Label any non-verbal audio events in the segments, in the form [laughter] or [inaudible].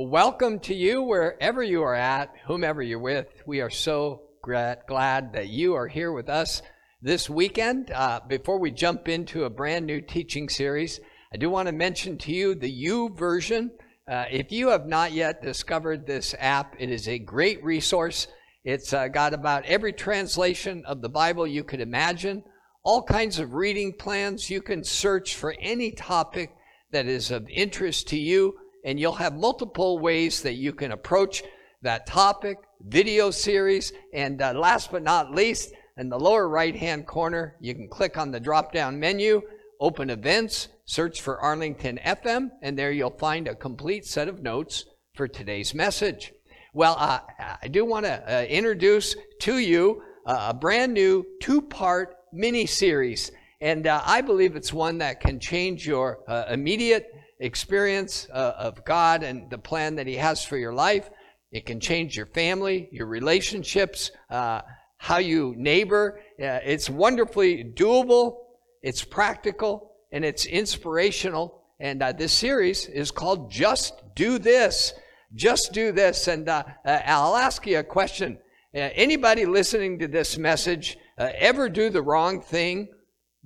Welcome to you wherever you are at, whomever you're with. We are so glad that you are here with us this weekend. Uh, before we jump into a brand new teaching series, I do want to mention to you the YouVersion. Uh, if you have not yet discovered this app, it is a great resource. It's uh, got about every translation of the Bible you could imagine, all kinds of reading plans. You can search for any topic that is of interest to you and you'll have multiple ways that you can approach that topic, video series, and uh, last but not least, in the lower right hand corner, you can click on the drop down menu, open events, search for Arlington FM, and there you'll find a complete set of notes for today's message. Well, uh, I do want to uh, introduce to you uh, a brand new two part mini series, and uh, I believe it's one that can change your uh, immediate experience uh, of God and the plan that He has for your life. It can change your family, your relationships, uh, how you neighbor. Uh, it's wonderfully doable, it's practical, and it's inspirational. And uh, this series is called Just Do This. Just do this. And uh, uh, I'll ask you a question. anybody listening to this message ever do the wrong thing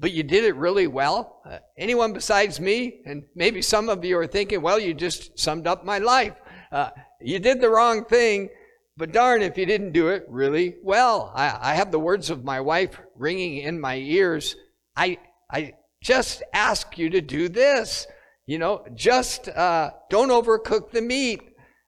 but you did it really well. Uh, anyone besides me, and maybe some of you are thinking, well, you just summed up my life. Uh, you did the wrong thing, but darn if you didn't do it really well. I, I have the words of my wife ringing in my ears. I, I just ask you to do this. You know, just uh, don't overcook the meat.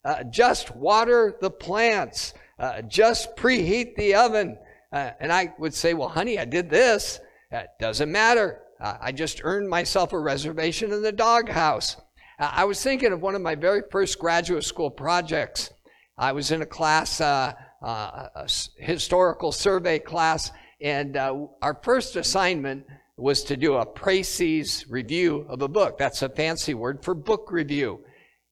Uh, just water the plants. Uh, just preheat the oven. Uh, and I would say, well, honey, I did this. That doesn't matter. Uh, I just earned myself a reservation in the doghouse. Uh, I was thinking of one of my very first graduate school projects. I was in a class, uh, uh a historical survey class, and uh, our first assignment was to do a précis review of a book. That's a fancy word for book review.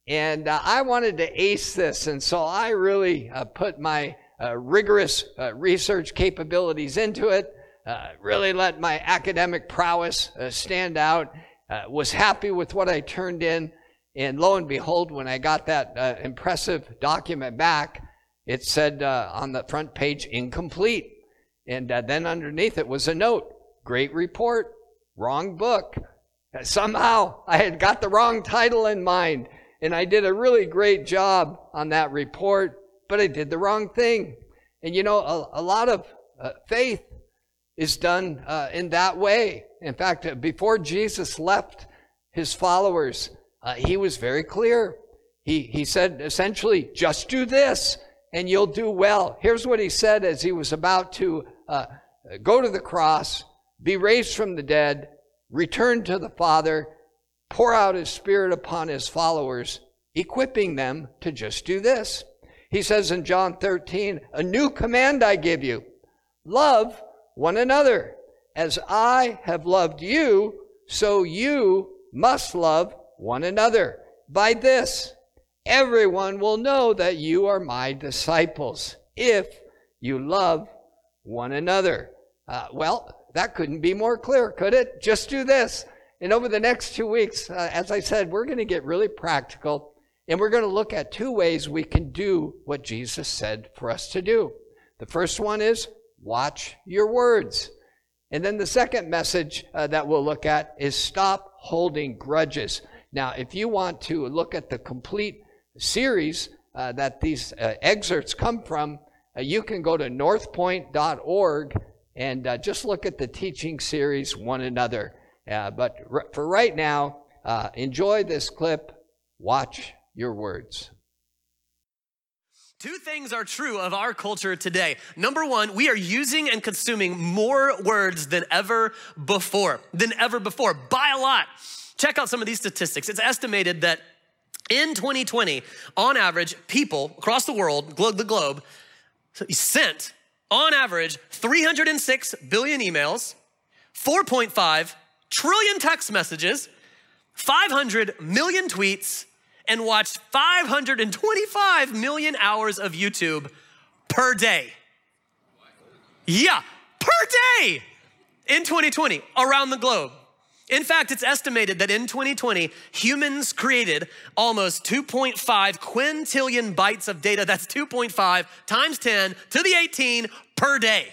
And uh, I wanted to ace this, and so I really put my rigorous research capabilities into it uh, really let my academic prowess uh, stand out. Uh, was happy with what I turned in. And lo and behold, when I got that uh, impressive document back, it said uh, on the front page, incomplete. And then underneath it was a note great report, wrong book. Somehow I had got the wrong title in mind. And I did a really great job on that report, but I did the wrong thing. And you know, a, a lot of faith is done uh, in that way. In fact, before Jesus left his followers, uh, he was very clear. He, he said essentially, just do this and you'll do well. Here's what he said as he was about to uh, go to the cross, be raised from the dead, return to the Father, pour out his Spirit upon his followers, equipping them to just do this. He says in John 13, A new command I give you love one another. As I have loved you, so you must love one another. By this, everyone will know that you are my disciples if you love one another. Uh, well, that couldn't be more clear, could it? Just do this. And over the next two weeks, uh, as I said, we're going to get really practical and we're going to look at two ways we can do what Jesus said for us to do. The first one is watch your words. And then the second message uh, that we'll look at is stop holding grudges. Now, if you want to look at the complete series uh, that these uh, excerpts come from, uh, you can go to northpoint.org and uh, just look at the teaching series One Another. Uh, but r- for right now, enjoy this clip. Watch your words. Two things are true of our culture today. Number one, we are using and consuming more words than ever before, than ever before, by a lot. Check out some of these statistics. It's estimated that in 2020, on average, people across the world, the globe, sent on average 306 billion emails, 4.5 trillion text messages, 500 million tweets, and watched 525 million hours of YouTube per day. Yeah, per day in 2020 around the globe. In fact, it's estimated that in 2020, humans created almost 2.5 quintillion bytes of data. That's 2.5 times 10 to the 18 per day.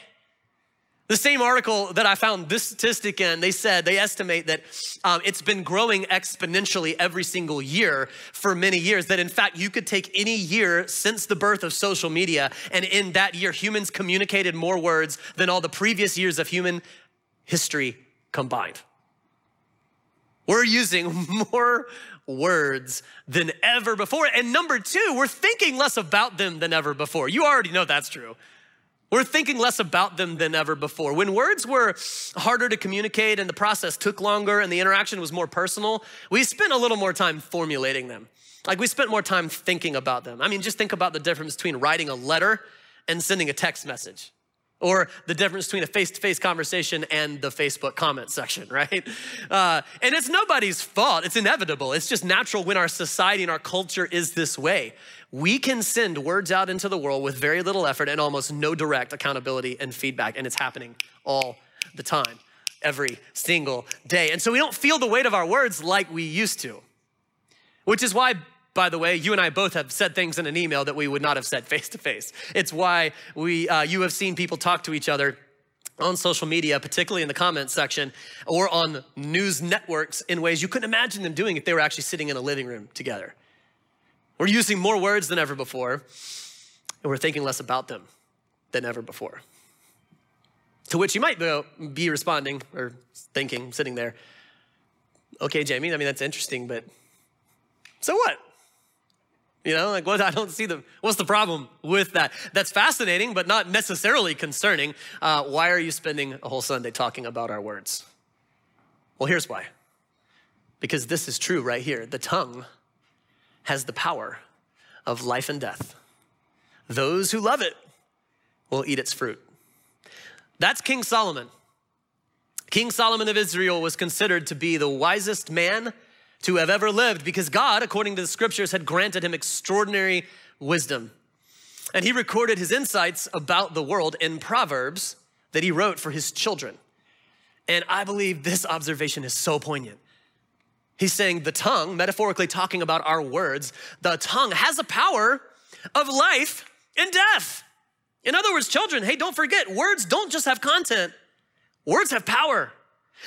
The same article that I found this statistic in, they said they estimate that um, it's been growing exponentially every single year for many years. That in fact, you could take any year since the birth of social media, and in that year, humans communicated more words than all the previous years of human history combined. We're using [laughs] more words than ever before. And number two, we're thinking less about them than ever before. You already know that's true. We're thinking less about them than ever before. When words were harder to communicate and the process took longer and the interaction was more personal, we spent a little more time formulating them. Like we spent more time thinking about them. I mean, just think about the difference between writing a letter and sending a text message or the difference between a face-to-face conversation and the facebook comment section [laughs] right uh, and it's nobody's fault it's inevitable it's just natural when our society and our culture is this way we can send words out into the world with very little effort and almost no direct accountability and feedback and it's happening all the time every single day and so we don't feel the weight of our words like we used to which is why by the way, you and I both have said things in an email that we would not have said face to face. It's why we, uh, you have seen people talk to each other on social media, particularly in the comments section, or on news networks in ways you couldn't imagine them doing if they were actually sitting in a living room together. We're using more words than ever before, and we're thinking less about them than ever before. To which you might be responding or thinking, sitting there, okay, Jamie, I mean, that's interesting, but so what? You know, like what? I don't see the. What's the problem with that? That's fascinating, but not necessarily concerning. Uh, why are you spending a whole Sunday talking about our words? Well, here's why. Because this is true right here. The tongue has the power of life and death. Those who love it will eat its fruit. That's King Solomon. King Solomon of Israel was considered to be the wisest man to have ever lived because God, according to the scriptures, had granted him extraordinary wisdom. And he recorded his insights about the world in Proverbs that he wrote for his children. And I believe this observation is so poignant. He's saying the tongue, metaphorically talking about our words, the tongue has a power of life and death. In other words, children, hey, don't forget, words don't just have content, words have power.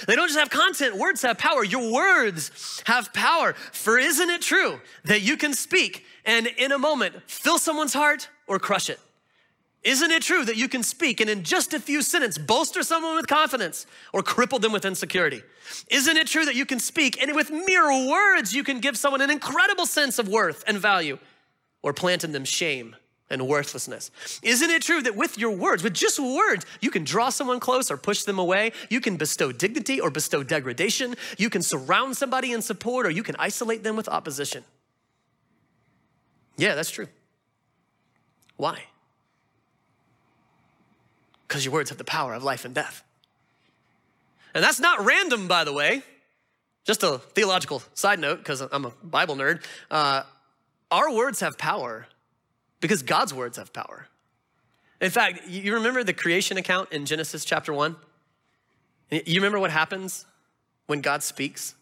They don't just have content, words have power. Your words have power. For isn't it true that you can speak and in a moment fill someone's heart or crush it? Isn't it true that you can speak and in just a few sentences bolster someone with confidence or cripple them with insecurity? Isn't it true that you can speak and with mere words you can give someone an incredible sense of worth and value or plant in them shame and worthlessness. Isn't it true that with your words, with just words, you can draw someone close or push them away? You can bestow dignity or bestow degradation. You can surround somebody in support or you can isolate them with opposition. Yeah, that's true. Why? Because your words have the power of life and death. And that's not random, by the way. Just a theological side note, because I'm a Bible nerd. Uh, our words have power because God's words have power. In fact, you remember the creation account in Genesis chapter 1? You remember what happens when God speaks?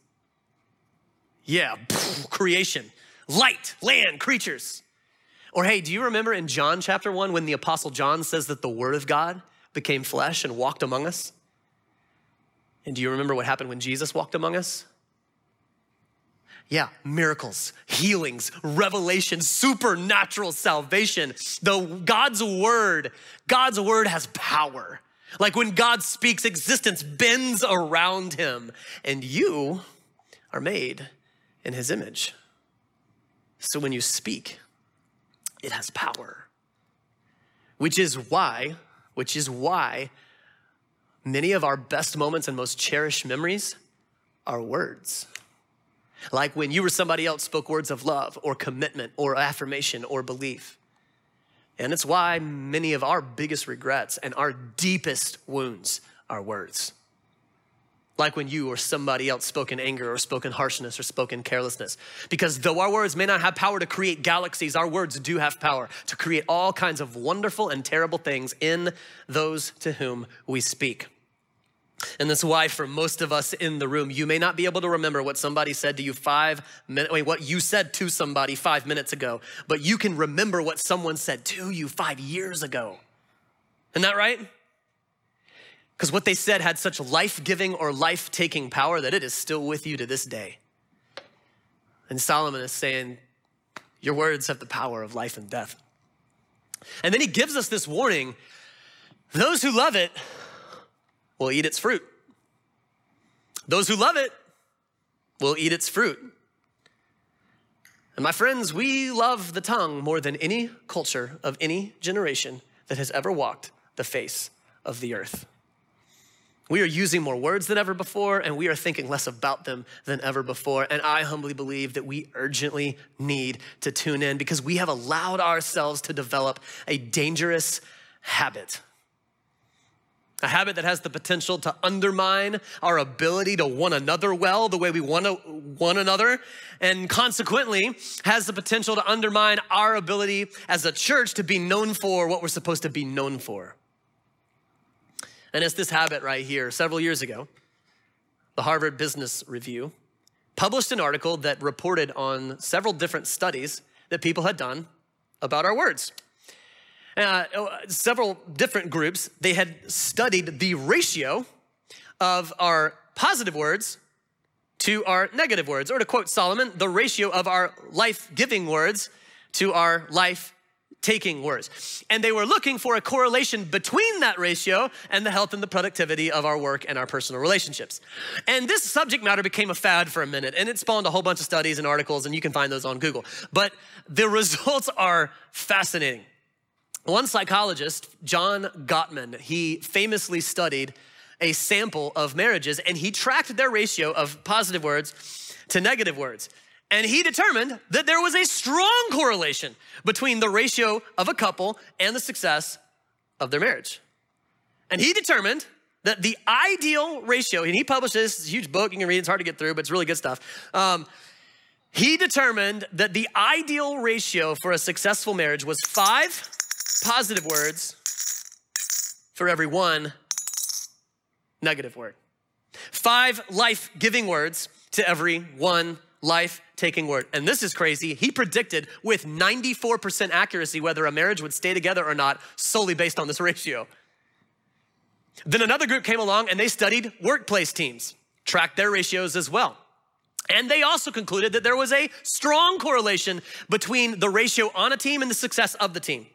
Yeah, creation, light, land, creatures. Or hey, do you remember in John chapter 1 when the apostle John says that the word of God became flesh and walked among us? And do you remember what happened when Jesus walked among us? Yeah, miracles, healings, revelation, supernatural salvation. The God's word, God's word has power. Like when God speaks, existence bends around him, and you are made in his image. So when you speak, it has power. Which is why, which is why many of our best moments and most cherished memories are words. Like when you or somebody else spoke words of love or commitment or affirmation or belief. And it's why many of our biggest regrets and our deepest wounds are words. Like when you or somebody else spoke in anger or spoke in harshness or spoke in carelessness. Because though our words may not have power to create galaxies, our words do have power to create all kinds of wonderful and terrible things in those to whom we speak. And that's why, for most of us in the room, you may not be able to remember what somebody said to you five minutes, wait, what you said to somebody five minutes ago, but you can remember what someone said to you five years ago. Isn't that right? Because what they said had such life giving or life taking power that it is still with you to this day. And Solomon is saying, Your words have the power of life and death. And then he gives us this warning those who love it will eat its fruit. Those who love it will eat its fruit. And my friends, we love the tongue more than any culture of any generation that has ever walked the face of the earth. We are using more words than ever before, and we are thinking less about them than ever before. And I humbly believe that we urgently need to tune in because we have allowed ourselves to develop a dangerous habit. A habit that has the potential to undermine our ability to one another well the way we want to one another, and consequently has the potential to undermine our ability as a church to be known for what we're supposed to be known for. And it's this habit right here. Several years ago, the Harvard Business Review published an article that reported on several different studies that people had done about our words. Uh, several different groups, they had studied the ratio of our positive words to our negative words. Or to quote Solomon, the ratio of our life giving words to our life taking words. And they were looking for a correlation between that ratio and the health and the productivity of our work and our personal relationships. And this subject matter became a fad for a minute and it spawned a whole bunch of studies and articles, and you can find those on Google. But the [laughs] results are fascinating. One psychologist, John Gottman, he famously studied a sample of marriages and he tracked their ratio of positive words to negative words. And he determined that there was a strong correlation between the ratio of a couple and the success of their marriage. And he determined that the ideal ratio, and he published this, huge book, you can read, it's hard to get through, but it's really good stuff. Um, he determined that the ideal ratio for a successful marriage was five positive words for every one negative word. Five life giving words to every one life taking word. And this is crazy. He predicted with 94% accuracy whether a marriage would stay together or not solely based on this ratio. Then another group came along and they studied workplace teams, tracked their ratios as well. And they also concluded that there was a strong correlation between the ratio on a team and the success of the team.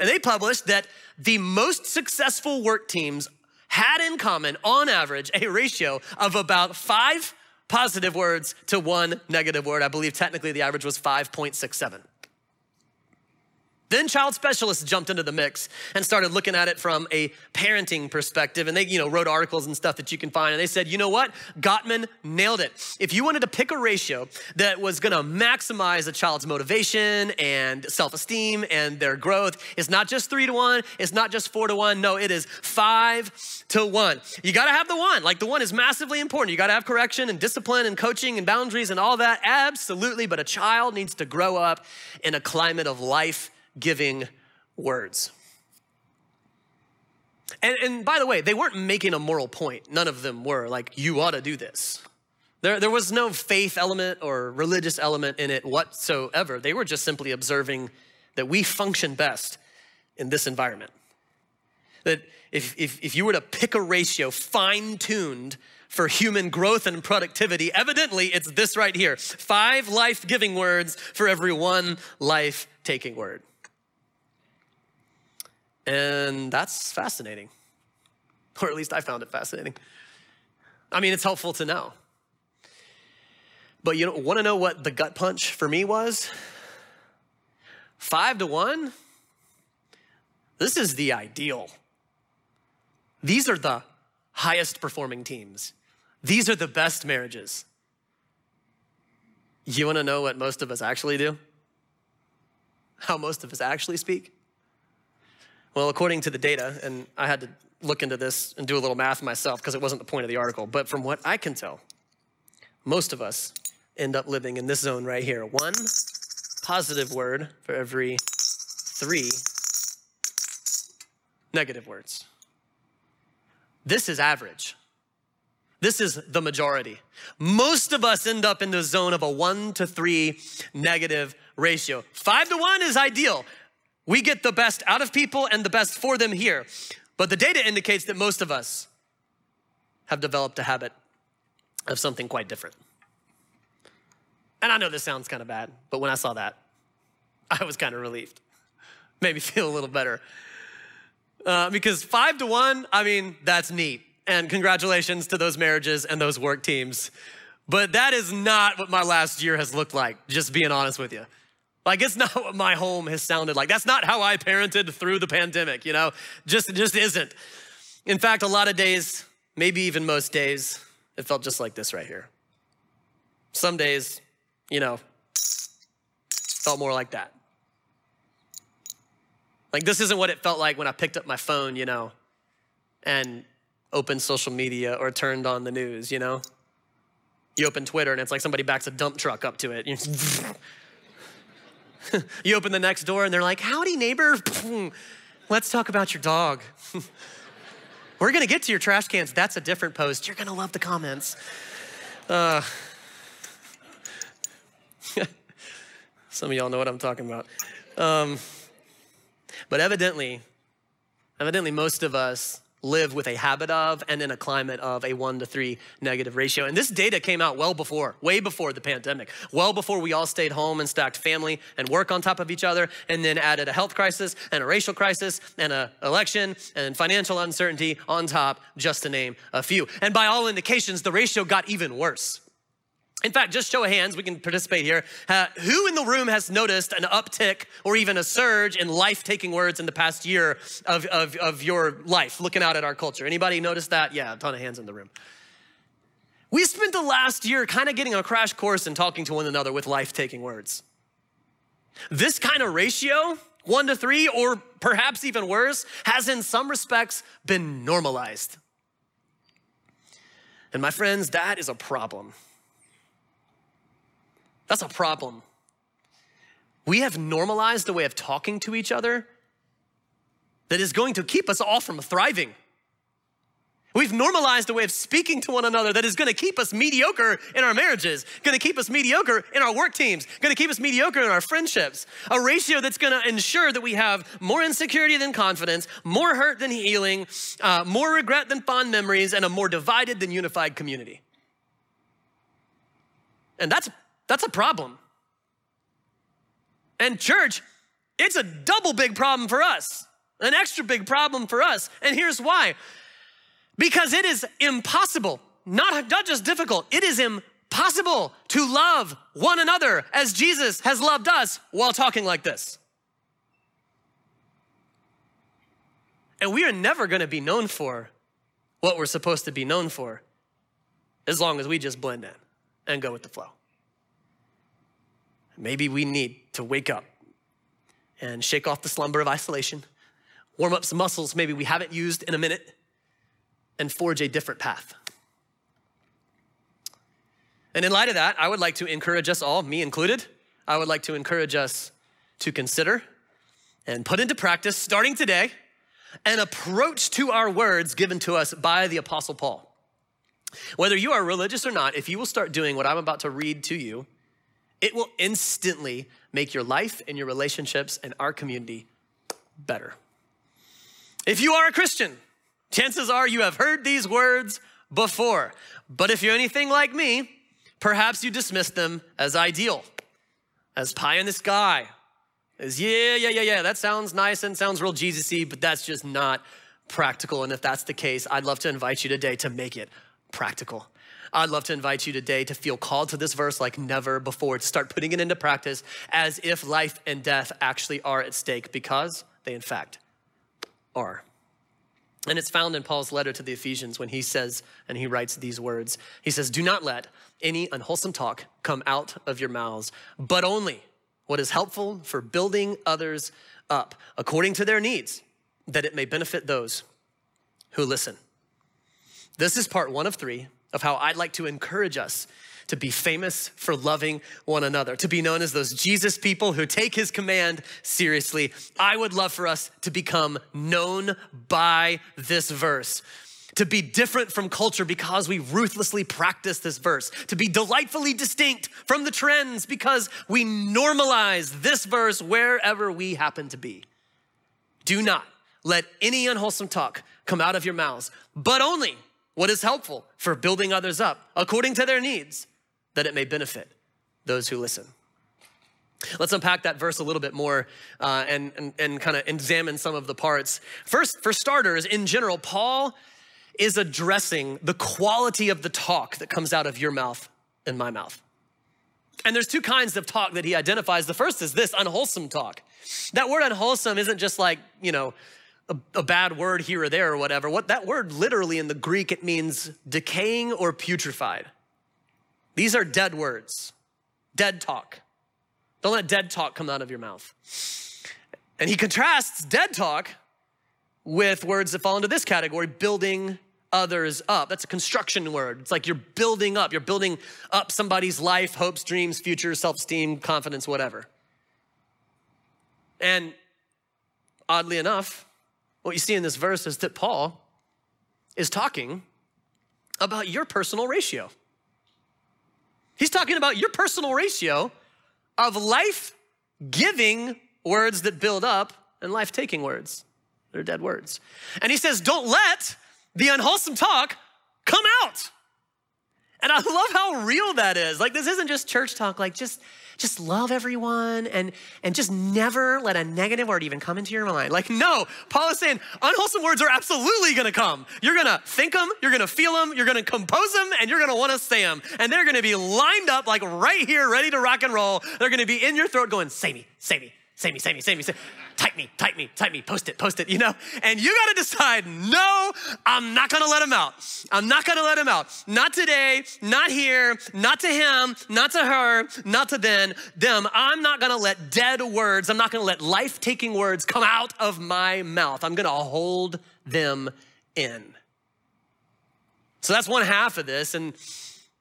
And they published that the most successful work teams had in common, on average, a ratio of about five positive words to one negative word. I believe technically the average was 5.67. Then child specialists jumped into the mix and started looking at it from a parenting perspective. And they, you know, wrote articles and stuff that you can find. And they said, you know what? Gottman nailed it. If you wanted to pick a ratio that was gonna maximize a child's motivation and self-esteem and their growth, it's not just three to one, it's not just four to one. No, it is five to one. You gotta have the one. Like the one is massively important. You gotta have correction and discipline and coaching and boundaries and all that. Absolutely. But a child needs to grow up in a climate of life giving words. And, and by the way, they weren't making a moral point. None of them were like, you ought to do this. There, there was no faith element or religious element in it whatsoever. They were just simply observing that we function best in this environment. That if, if, if you were to pick a ratio fine tuned for human growth and productivity, evidently it's this right here five life giving words for every one life taking word. And that's fascinating. Or at least I found it fascinating. I mean, it's helpful to know. But you want to know what the gut punch for me was? Five to one? This is the ideal. These are the highest performing teams. These are the best marriages. You want to know what most of us actually do? How most of us actually speak? Well, according to the data, and I had to look into this and do a little math myself because it wasn't the point of the article, but from what I can tell, most of us end up living in this zone right here. One positive word for every three negative words. this is average. This is the majority. Most of us end up in the zone of a one to three negative ratio. Five to one is ideal. We get the best out of people and the best for them here. But the data indicates that most of us have developed a habit of something quite different. And I know this sounds kind of bad, but when I saw that, [laughs] I was kind of relieved. Made me feel a little better. Uh, because five to one, I mean, that's neat. And congratulations to those marriages and those work teams. But that is not what my last year has looked like, just being honest with you. Like it's not [laughs] what my home has sounded like. That's not how I parented through the pandemic, you know? Just just isn't. In fact, a lot of days, maybe even most days, it felt just like this right here. Some days, you know, felt more like that. Like this isn't what it felt like when I picked up my phone, you know, and opened social media or turned on the news, you know? You open Twitter and it's like somebody backs a dump truck up to it. [laughs] [laughs] you open the Nextdoor and they're like, Howdy, neighbor. [laughs] Let's talk about your dog. [laughs] We're gonna get to your trash cans. That's a different post. You're gonna love the comments. Uh, some of y'all know what I'm talking about. Um, but evidently, evidently, most of us live with a habit of and in a climate of a one to three negative ratio. And this data came out well before, way before the pandemic, well before we all stayed home and stacked family and work on top of each other, and then added a health crisis and a racial crisis and an election and financial uncertainty on top, just to name a few. And by all indications, the ratio got even worse. In fact, just show of hands, we can participate here. Uh, who in the room has noticed an uptick or even a surge in life taking words in the past year of, of, of your life, looking out at our culture? Anybody notice that? Yeah, a ton of hands in the room. We spent the last year kind of getting a crash course in talking to one another with life taking words. This kind of ratio, one to three, or perhaps even worse, has in some respects been normalized. And my friends, that is a problem. That's a problem. We have normalized the way of talking to each other that is going to keep us all from thriving. We've normalized a way of speaking to one another that is going to keep us mediocre in our marriages, going to keep us mediocre in our work teams, going to keep us mediocre in our friendships. A ratio that's going to ensure that we have more insecurity than confidence, more hurt than healing, uh, more regret than fond memories, and a more divided than unified community. And that's that's a problem. And church, it's a double big problem for us, an extra big problem for us. And here's why because it is impossible, not, not just difficult, it is impossible to love one another as Jesus has loved us while talking like this. And we are never gonna be known for what we're supposed to be known for as long as we just blend in and go with the flow. Maybe we need to wake up and shake off the slumber of isolation, warm up some muscles maybe we haven't used in a minute, and forge a different path. And in light of that, I would like to encourage us all, me included, I would like to encourage us to consider and put into practice, starting today, an approach to our words given to us by the Apostle Paul. Whether you are religious or not, if you will start doing what I'm about to read to you, it will instantly make your life and your relationships and our community better. If you are a Christian, chances are you have heard these words before. But if you're anything like me, perhaps you dismiss them as ideal, as pie in the sky, as yeah, yeah, yeah, yeah, that sounds nice and sounds real Jesus-y, but that's just not practical. And if that's the case, I'd love to invite you today to make it practical. I'd love to invite you today to feel called to this verse like never before, to start putting it into practice as if life and death actually are at stake because they, in fact, are. And it's found in Paul's letter to the Ephesians when he says, and he writes these words He says, Do not let any unwholesome talk come out of your mouths, but only what is helpful for building others up according to their needs, that it may benefit those who listen. This is part one of three of how I'd like to encourage us to be famous for loving one another, to be known as those Jesus people who take his command seriously. I would love for us to become known by this verse. to be different from culture because we ruthlessly practice this verse, to be delightfully distinct from the trends because we normalize this verse wherever we happen to be. Do not let any unwholesome talk come out of your mouths, but only what is helpful for building others up according to their needs, that it may benefit those who listen. Let's unpack that verse a little bit more uh, and, and, and kind of examine some of the parts. First, for starters, in general, Paul is addressing the quality of the talk that comes out of your mouth and my mouth. And there's two kinds of talk that he identifies. The first is this unwholesome talk. That word unwholesome isn't just like, you know, a, a, bad word here or there or whatever. What that word literally in the Greek, it means decaying or putrefied. These are dead words, dead talk. Don't let dead talk come out of your mouth. And he contrasts dead talk with words that fall into this category building others up. That's a construction word. It's like you're building up. You're building up somebody's life, hopes, dreams, future, self esteem, confidence, whatever. And oddly enough, what you see in this verse is that Paul is talking about your personal ratio. He's talking about your personal ratio of life giving words that build up and life taking words. They're dead words. And he says, Don't let the unwholesome talk come out. And I love how real that is. Like, this isn't just church talk, like, just just love everyone and and just never let a negative word even come into your mind. Like no paul is saying unwholesome words are absolutely going to come. You're going to think them you're going to feel them you're going to compose them and you're going to want to say them and they're going to be lined up like right here ready to rock and roll. They're going to be in your throat going say me say me say me say me say me say me type me, type me, type me, post it, post it, you know? And you gotta decide, no, I'm not gonna let him out. I'm not gonna let him out. Not today, not here, not to him, not to her, not to then, them. I'm not gonna let dead words, I'm not gonna let life taking words come out of my mouth. I'm gonna hold them in. So that's one half of this. And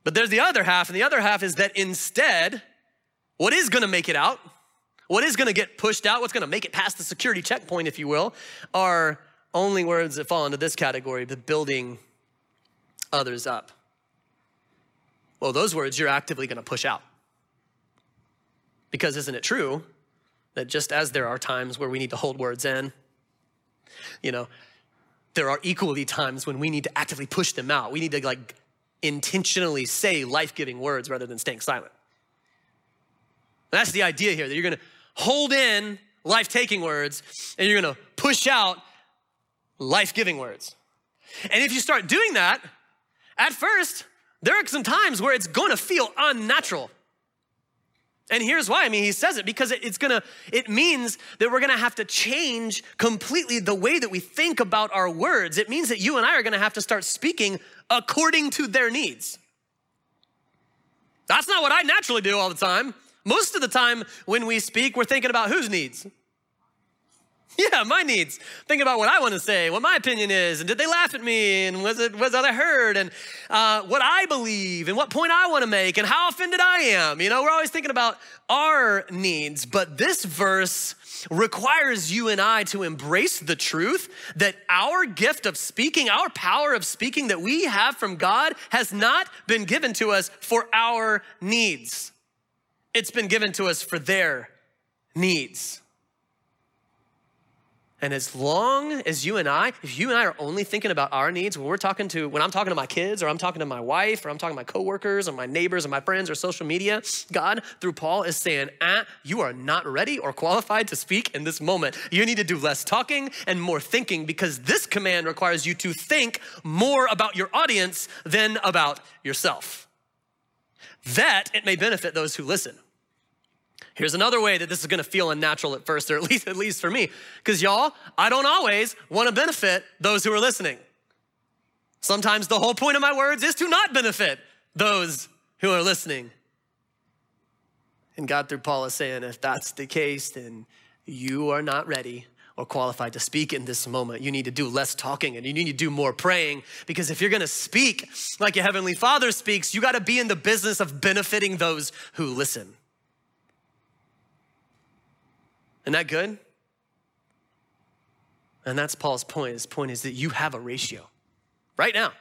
but there's the other half, and the other half is that instead, what is gonna make it out? What is going to get pushed out, what's going to make it past the security checkpoint, if you will, are only words that fall into this category, the building others up. Well, those words you're actively going to push out. Because isn't it true that just as there are times where we need to hold words in, you know, there are equally times when we need to actively push them out. We need to like intentionally say life giving words rather than staying silent. That's the idea here that you're going to hold in life taking words and you're gonna push out life giving words. And if you start doing that, at first, there are some times where it's gonna feel unnatural. And here's why. I mean, he says it because it's gonna, it means that we're gonna have to change completely the way that we think about our words. It means that you and I are gonna have to start speaking according to their needs. That's not what I naturally do all the time. Most of the time when we speak, we're thinking about whose needs? Yeah, my needs. Thinking about what I want to say, what my opinion is, and did they laugh at me, and was it was I heard, and uh, what I believe, and what point I want to make, and how offended I am. You know, we're always thinking about our needs, but this verse requires you and I to embrace the truth that our gift of speaking, our power of speaking that we have from God, has not been given to us for our needs. It's been given to us for their needs. And as long as you and I, if you and I are only thinking about our needs, when we're talking to, when I'm talking to my kids, or I'm talking to my wife, or I'm talking to my coworkers, or my neighbors, or my friends, or social media, God, through Paul, is saying, ah, you are not ready or qualified to speak in this moment. You need to do less talking and more thinking because this command requires you to think more about your audience than about yourself that it may benefit those who listen. Here's another way that this is gonna feel unnatural at first, or at [laughs] least, at least for me. Because y'all, I don't always wanna benefit those who are listening. Sometimes the whole point of my words is to not benefit those who are listening. And God, through Paul, is saying, if that's the case, then you are not ready or qualified to speak in this moment. You need to do less talking and you need to do more praying because if you're gonna speak like your Heavenly Father speaks, you gotta be in the business of benefiting those who listen. Isn't that good? And that's Paul's point. His point is that you have a ratio. right now.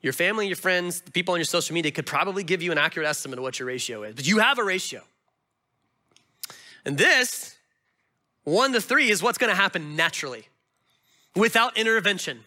Your family, your friends, the people on your social media could probably give you an accurate estimate of what your ratio is, but you have a ratio. And this, one to three, is what's gonna happen naturally without intervention.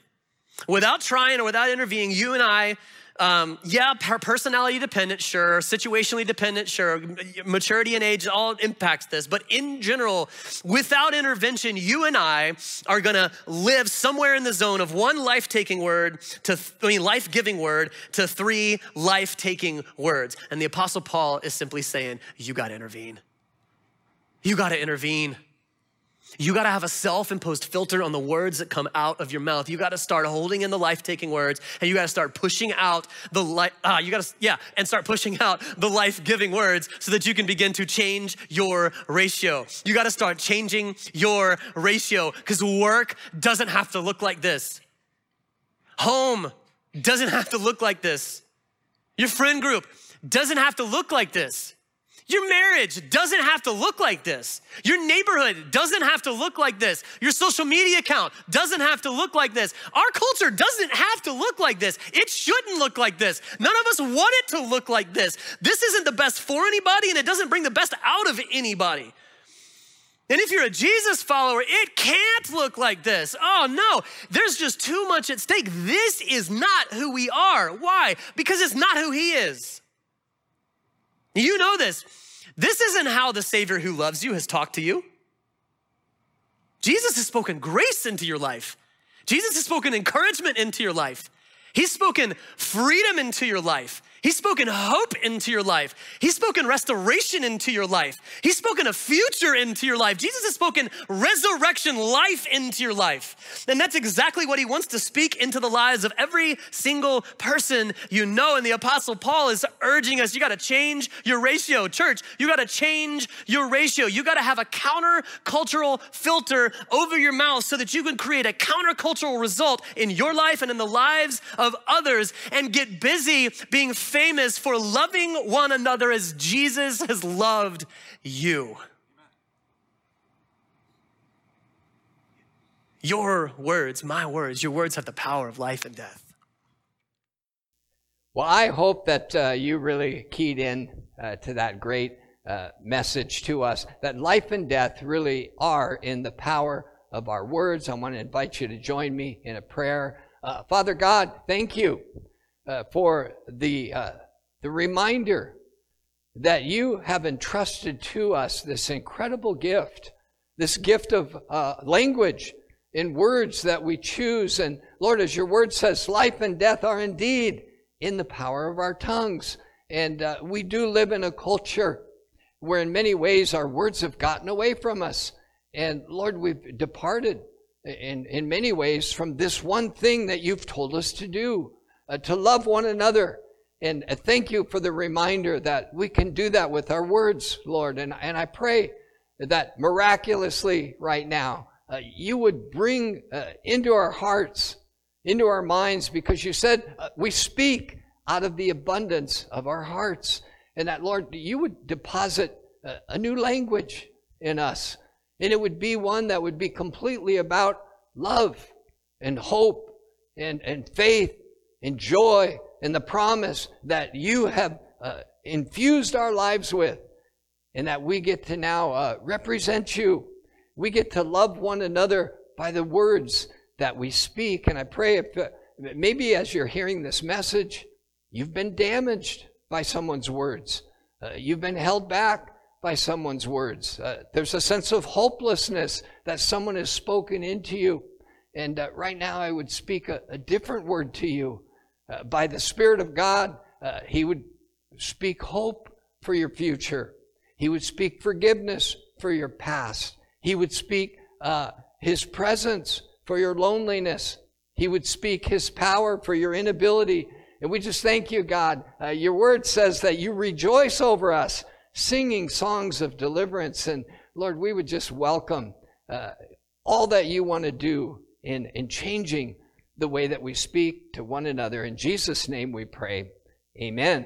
Without trying or without intervening, you and I um, yeah, personality dependent, sure. Situationally dependent, sure. Maturity and age all impacts this. But in general, without intervention, you and I are gonna live somewhere in the zone of one life taking word to, I mean, life giving word to three life taking words. And the Apostle Paul is simply saying, You gotta intervene. You gotta intervene. You got to have a self imposed filter on the words that come out of your mouth. You got to start holding in the life taking words and you got to start pushing out the life, uh, you got to, yeah, and start pushing out the life giving words so that you can begin to change your ratio. You got to start changing your ratio because work doesn't have to look like this. Home doesn't have to look like this. Your friend group doesn't have to look like this. Your marriage doesn't have to look like this. Your neighborhood doesn't have to look like this. Your social media account doesn't have to look like this. Our culture doesn't have to look like this. It shouldn't look like this. None of us want it to look like this. This isn't the best for anybody and it doesn't bring the best out of anybody. And if you're a Jesus follower, it can't look like this. Oh no, there's just too much at stake. This is not who we are. Why? Because it's not who He is. You know this. This isn't how the Savior who loves you has talked to you. Jesus has spoken grace into your life. Jesus has spoken encouragement into your life. He's spoken freedom into your life. He's spoken hope into your life. He's spoken restoration into your life. He's spoken a future into your life. Jesus has spoken resurrection life into your life. And that's exactly what he wants to speak into the lives of every single person you know. And the Apostle Paul is urging us you got to change your ratio. Church, you got to change your ratio. You got to have a countercultural filter over your mouth so that you can create a countercultural result in your life and in the lives of others and get busy being famous for loving one another as Jesus has loved you. Your words, my words, your words have the power of life and death. Well, I hope that uh, you really keyed in uh, to that great uh, message to us that life and death really are in the power of our words. I want to invite you to join me in a prayer. Uh, Father God, thank you uh, for the, uh, the reminder that you have entrusted to us this incredible gift, this gift of uh, language in words that we choose. And Lord, as your word says, life and death are indeed in the power of our tongues. And uh, we do live in a culture where, in many ways, our words have gotten away from us. And Lord, we've departed in, in many ways from this one thing that you've told us to do uh, to love one another. And uh, thank you for the reminder that we can do that with our words, Lord. And, and I pray that miraculously right now, uh, you would bring uh, into our hearts, into our minds, because you said uh, we speak out of the abundance of our hearts. And that, Lord, you would deposit uh, a new language in us. And it would be one that would be completely about love and hope and, and faith and joy and the promise that you have uh, infused our lives with, and that we get to now uh, represent you. We get to love one another by the words that we speak. And I pray if uh, maybe as you're hearing this message, you've been damaged by someone's words, uh, you've been held back by someone's words. Uh, there's a sense of hopelessness that someone has spoken into you. And uh, right now, I would speak a, a different word to you uh, by the Spirit of God, uh, He would speak hope for your future. He would speak forgiveness for your past. He would speak uh, His presence for your loneliness. He would speak His power for your inability. And we just thank you, God. Uh, your word says that you rejoice over us, singing songs of deliverance. And Lord, we would just welcome uh, all that you want to do in, in changing the way that we speak to one another. In Jesus' name we pray. Amen.